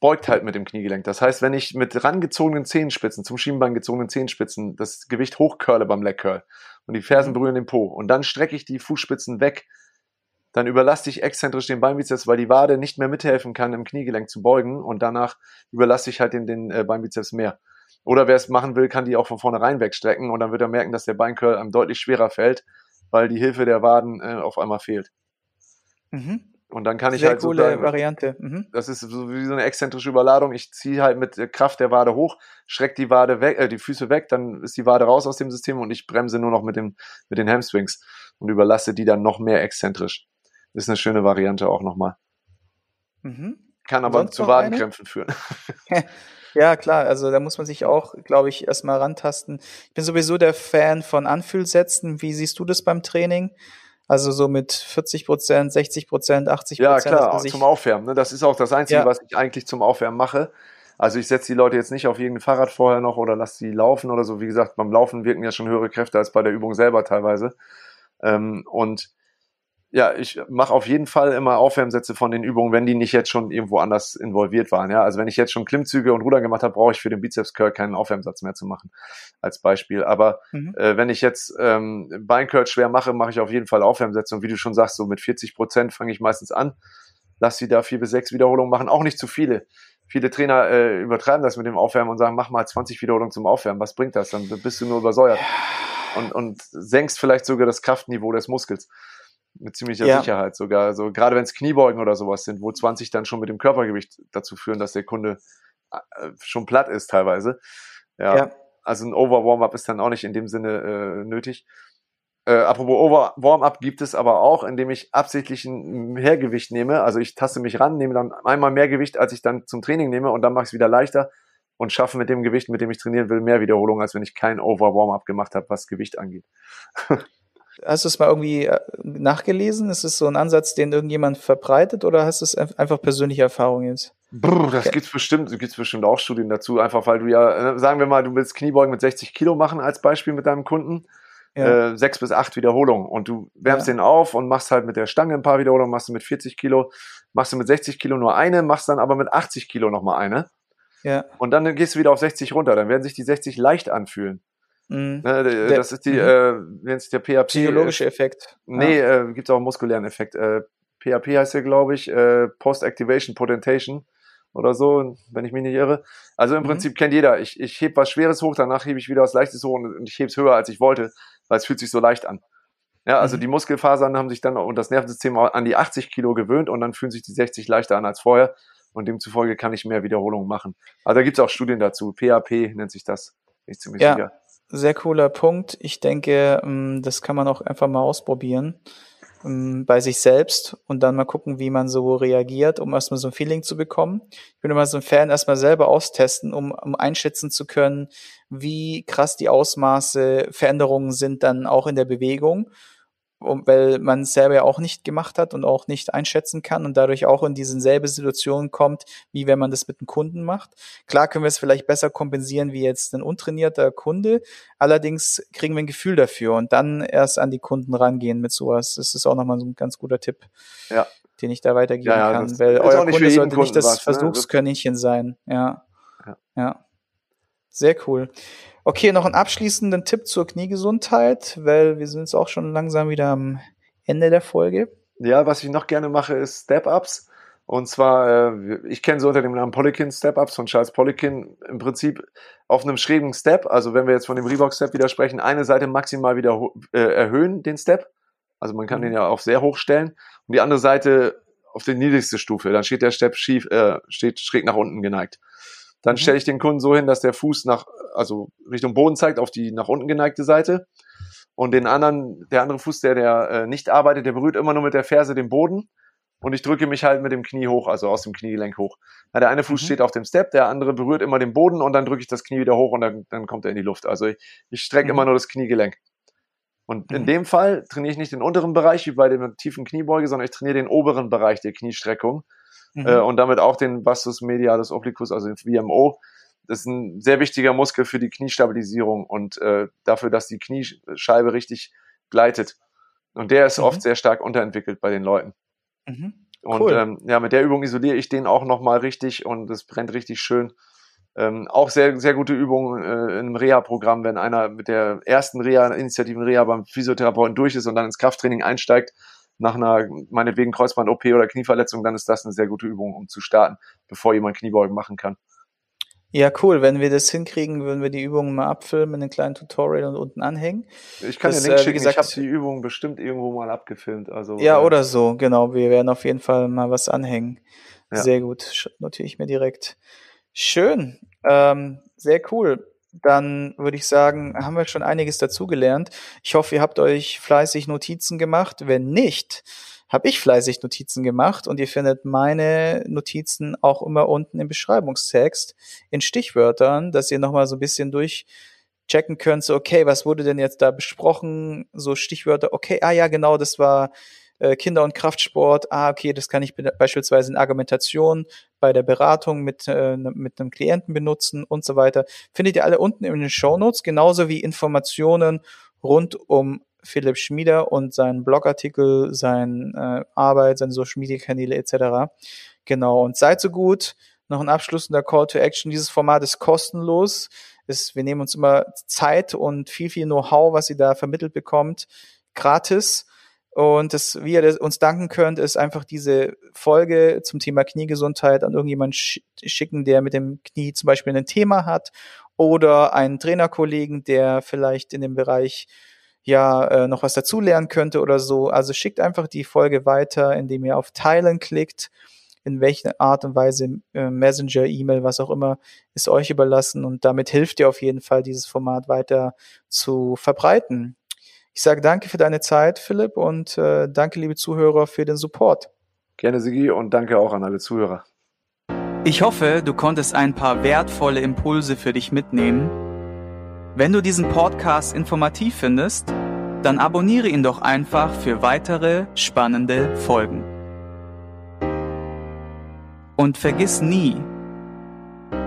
beugt halt mit dem Kniegelenk. Das heißt, wenn ich mit rangezogenen Zehenspitzen, zum Schienbein gezogenen Zehenspitzen, das Gewicht hochcurle beim Leg Curl und die Fersen mhm. berühren den Po und dann strecke ich die Fußspitzen weg, dann überlasse ich exzentrisch den Beinbizeps, weil die Wade nicht mehr mithelfen kann, im Kniegelenk zu beugen und danach überlasse ich halt den, den äh, Beinbizeps mehr. Oder wer es machen will, kann die auch von vornherein wegstrecken und dann wird er merken, dass der Beincurl einem deutlich schwerer fällt, weil die Hilfe der Waden äh, auf einmal fehlt. Mhm. Und dann kann ich Sehr halt coole sozusagen, Variante. Mhm. Das ist so wie so eine exzentrische Überladung. Ich ziehe halt mit Kraft der Wade hoch, schreck die Wade weg, äh, die Füße weg, dann ist die Wade raus aus dem System und ich bremse nur noch mit dem mit den Hamstrings und überlasse die dann noch mehr exzentrisch. Das ist eine schöne Variante auch nochmal. Mhm. Kann aber Sonst zu Wadenkrämpfen führen. Ja, klar, also da muss man sich auch, glaube ich, erstmal rantasten. Ich bin sowieso der Fan von Anfühlsätzen. Wie siehst du das beim Training? Also so mit 40 Prozent, 60 Prozent, 80 Prozent. Ja, klar, zum Aufwärmen. Ne? Das ist auch das Einzige, ja. was ich eigentlich zum Aufwärmen mache. Also ich setze die Leute jetzt nicht auf irgendein Fahrrad vorher noch oder lasse sie laufen oder so. Wie gesagt, beim Laufen wirken ja schon höhere Kräfte als bei der Übung selber teilweise. Ähm, und ja, ich mache auf jeden Fall immer Aufwärmsätze von den Übungen, wenn die nicht jetzt schon irgendwo anders involviert waren. Ja, also wenn ich jetzt schon Klimmzüge und Rudern gemacht habe, brauche ich für den Bizeps Curl keinen Aufwärmsatz mehr zu machen, als Beispiel. Aber mhm. äh, wenn ich jetzt ähm, Beincurl schwer mache, mache ich auf jeden Fall Aufwärmsätze. Und wie du schon sagst, so mit 40 Prozent fange ich meistens an. Lass sie da vier bis sechs Wiederholungen machen, auch nicht zu viele. Viele Trainer äh, übertreiben das mit dem Aufwärmen und sagen, mach mal 20 Wiederholungen zum Aufwärmen. Was bringt das? Dann bist du nur übersäuert. Und, und senkst vielleicht sogar das Kraftniveau des Muskels mit ziemlicher ja. Sicherheit sogar. Also gerade wenn es Kniebeugen oder sowas sind, wo 20 dann schon mit dem Körpergewicht dazu führen, dass der Kunde äh, schon platt ist teilweise. Ja. ja. Also ein Over-Warm-Up ist dann auch nicht in dem Sinne äh, nötig. Äh, apropos Over-Warm-Up gibt es aber auch, indem ich absichtlich ein Mehrgewicht nehme. Also ich taste mich ran, nehme dann einmal mehr Gewicht, als ich dann zum Training nehme und dann mache ich es wieder leichter und schaffe mit dem Gewicht, mit dem ich trainieren will, mehr Wiederholungen, als wenn ich kein Over-Warm-Up gemacht habe, was Gewicht angeht. Hast du es mal irgendwie äh, nachgelesen? Ist es so ein Ansatz, den irgendjemand verbreitet oder hast du es einfach persönliche Erfahrung jetzt? Brr, das okay. gibt's bestimmt, gibt's bestimmt auch Studien dazu, einfach weil du ja, äh, sagen wir mal, du willst Kniebeugen mit 60 Kilo machen als Beispiel mit deinem Kunden. Ja. Äh, sechs bis acht Wiederholungen und du wärmst ja. den auf und machst halt mit der Stange ein paar Wiederholungen, machst du mit 40 Kilo, machst du mit 60 Kilo nur eine, machst dann aber mit 80 Kilo nochmal eine. Ja. Und dann gehst du wieder auf 60 runter, dann werden sich die 60 leicht anfühlen. Mhm. Ne, das ist die, mhm. äh, nennt sich der PHP. Psychologische Effekt. Nee, ja. äh, gibt auch einen muskulären Effekt. Äh, PHP heißt ja, glaube ich, äh, Post-Activation Potentation oder so, wenn ich mich nicht irre. Also im mhm. Prinzip kennt jeder, ich, ich heb was Schweres hoch, danach hebe ich wieder was Leichtes hoch und ich hebe es höher, als ich wollte, weil es fühlt sich so leicht an. Ja, also mhm. die Muskelfasern haben sich dann und das Nervensystem an die 80 Kilo gewöhnt und dann fühlen sich die 60 leichter an als vorher und demzufolge kann ich mehr Wiederholungen machen. Also da gibt es auch Studien dazu. PHP nennt sich das. Bin ich ziemlich ja. sicher sehr cooler Punkt. Ich denke, ähm, das kann man auch einfach mal ausprobieren ähm, bei sich selbst und dann mal gucken, wie man so reagiert, um erstmal so ein Feeling zu bekommen. Ich bin immer so ein Fan, erstmal selber austesten, um, um einschätzen zu können, wie krass die Ausmaße, Veränderungen sind dann auch in der Bewegung weil man es selber ja auch nicht gemacht hat und auch nicht einschätzen kann und dadurch auch in diese selbe Situation kommt, wie wenn man das mit einem Kunden macht. Klar können wir es vielleicht besser kompensieren wie jetzt ein untrainierter Kunde, allerdings kriegen wir ein Gefühl dafür und dann erst an die Kunden rangehen mit sowas. Das ist auch nochmal so ein ganz guter Tipp, ja. den ich da weitergeben ja, ja, kann, weil euer Kunde sollte nicht das was, ne? Versuchskaninchen sein. Ja. ja. Sehr cool. Okay, noch einen abschließenden Tipp zur Kniegesundheit, weil wir sind jetzt auch schon langsam wieder am Ende der Folge. Ja, was ich noch gerne mache, ist Step-Ups. Und zwar, äh, ich kenne so unter dem Namen Polikin Step-Ups von Charles Polikin im Prinzip auf einem schrägen Step, also wenn wir jetzt von dem Reebok Step wieder sprechen, eine Seite maximal wieder äh, erhöhen, den Step. Also man kann mhm. den ja auf sehr hoch stellen. Und die andere Seite auf die niedrigste Stufe. Dann steht der Step schief, äh, steht schräg nach unten geneigt. Dann mhm. stelle ich den Kunden so hin, dass der Fuß nach, also Richtung Boden zeigt, auf die nach unten geneigte Seite. Und den anderen, der andere Fuß, der, der äh, nicht arbeitet, der berührt immer nur mit der Ferse den Boden. Und ich drücke mich halt mit dem Knie hoch, also aus dem Kniegelenk hoch. Ja, der eine Fuß mhm. steht auf dem Step, der andere berührt immer den Boden und dann drücke ich das Knie wieder hoch und dann, dann kommt er in die Luft. Also ich, ich strecke mhm. immer nur das Kniegelenk. Und mhm. in dem Fall trainiere ich nicht den unteren Bereich wie bei der tiefen Kniebeuge, sondern ich trainiere den oberen Bereich der Kniestreckung mhm. äh, und damit auch den Vastus medialis obliquus, also den VMO. Das ist ein sehr wichtiger Muskel für die Kniestabilisierung und äh, dafür, dass die Kniescheibe richtig gleitet. Und der ist mhm. oft sehr stark unterentwickelt bei den Leuten. Mhm. Und cool. ähm, ja, mit der Übung isoliere ich den auch nochmal richtig und es brennt richtig schön. Ähm, auch sehr, sehr gute Übung äh, im Reha-Programm, wenn einer mit der ersten Reha-Initiativen Reha beim Physiotherapeuten durch ist und dann ins Krafttraining einsteigt, nach einer meinetwegen Kreuzband-OP oder Knieverletzung, dann ist das eine sehr gute Übung, um zu starten, bevor jemand Kniebeugen machen kann. Ja, cool. Wenn wir das hinkriegen, würden wir die Übungen mal abfilmen, in einem kleinen Tutorial und unten anhängen. Ich kann das, dir Link äh, schicken. Gesagt, ich habe die Übungen bestimmt irgendwo mal abgefilmt. Also, ja, äh, oder so, genau. Wir werden auf jeden Fall mal was anhängen. Ja. Sehr gut. Notiere ich mir direkt. Schön. Ähm, sehr cool dann würde ich sagen, haben wir schon einiges dazugelernt. Ich hoffe, ihr habt euch fleißig Notizen gemacht. Wenn nicht, habe ich fleißig Notizen gemacht und ihr findet meine Notizen auch immer unten im Beschreibungstext in Stichwörtern, dass ihr nochmal so ein bisschen durchchecken könnt, so okay, was wurde denn jetzt da besprochen, so Stichwörter, okay, ah ja, genau, das war äh, Kinder- und Kraftsport, ah, okay, das kann ich beispielsweise in Argumentation bei der Beratung mit, äh, ne, mit einem Klienten benutzen und so weiter. Findet ihr alle unten in den Show Notes, genauso wie Informationen rund um Philipp Schmieder und seinen Blogartikel, seine äh, Arbeit, seine Social Media Kanäle etc. Genau. Und seid so gut. Noch ein abschließender Call to Action. Dieses Format ist kostenlos. Ist, wir nehmen uns immer Zeit und viel, viel Know-how, was ihr da vermittelt bekommt, gratis. Und das, wie ihr uns danken könnt, ist einfach diese Folge zum Thema Kniegesundheit an irgendjemanden schicken, der mit dem Knie zum Beispiel ein Thema hat oder einen Trainerkollegen, der vielleicht in dem Bereich ja äh, noch was dazulernen könnte oder so. Also schickt einfach die Folge weiter, indem ihr auf Teilen klickt. In welcher Art und Weise, äh, Messenger, E-Mail, was auch immer, ist euch überlassen und damit hilft ihr auf jeden Fall, dieses Format weiter zu verbreiten. Ich sage danke für deine Zeit, Philipp, und äh, danke, liebe Zuhörer, für den Support. Gerne, Sigi, und danke auch an alle Zuhörer. Ich hoffe, du konntest ein paar wertvolle Impulse für dich mitnehmen. Wenn du diesen Podcast informativ findest, dann abonniere ihn doch einfach für weitere spannende Folgen. Und vergiss nie,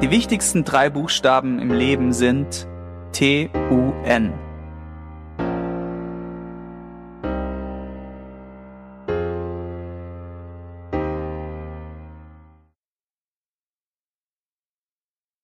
die wichtigsten drei Buchstaben im Leben sind T-U-N.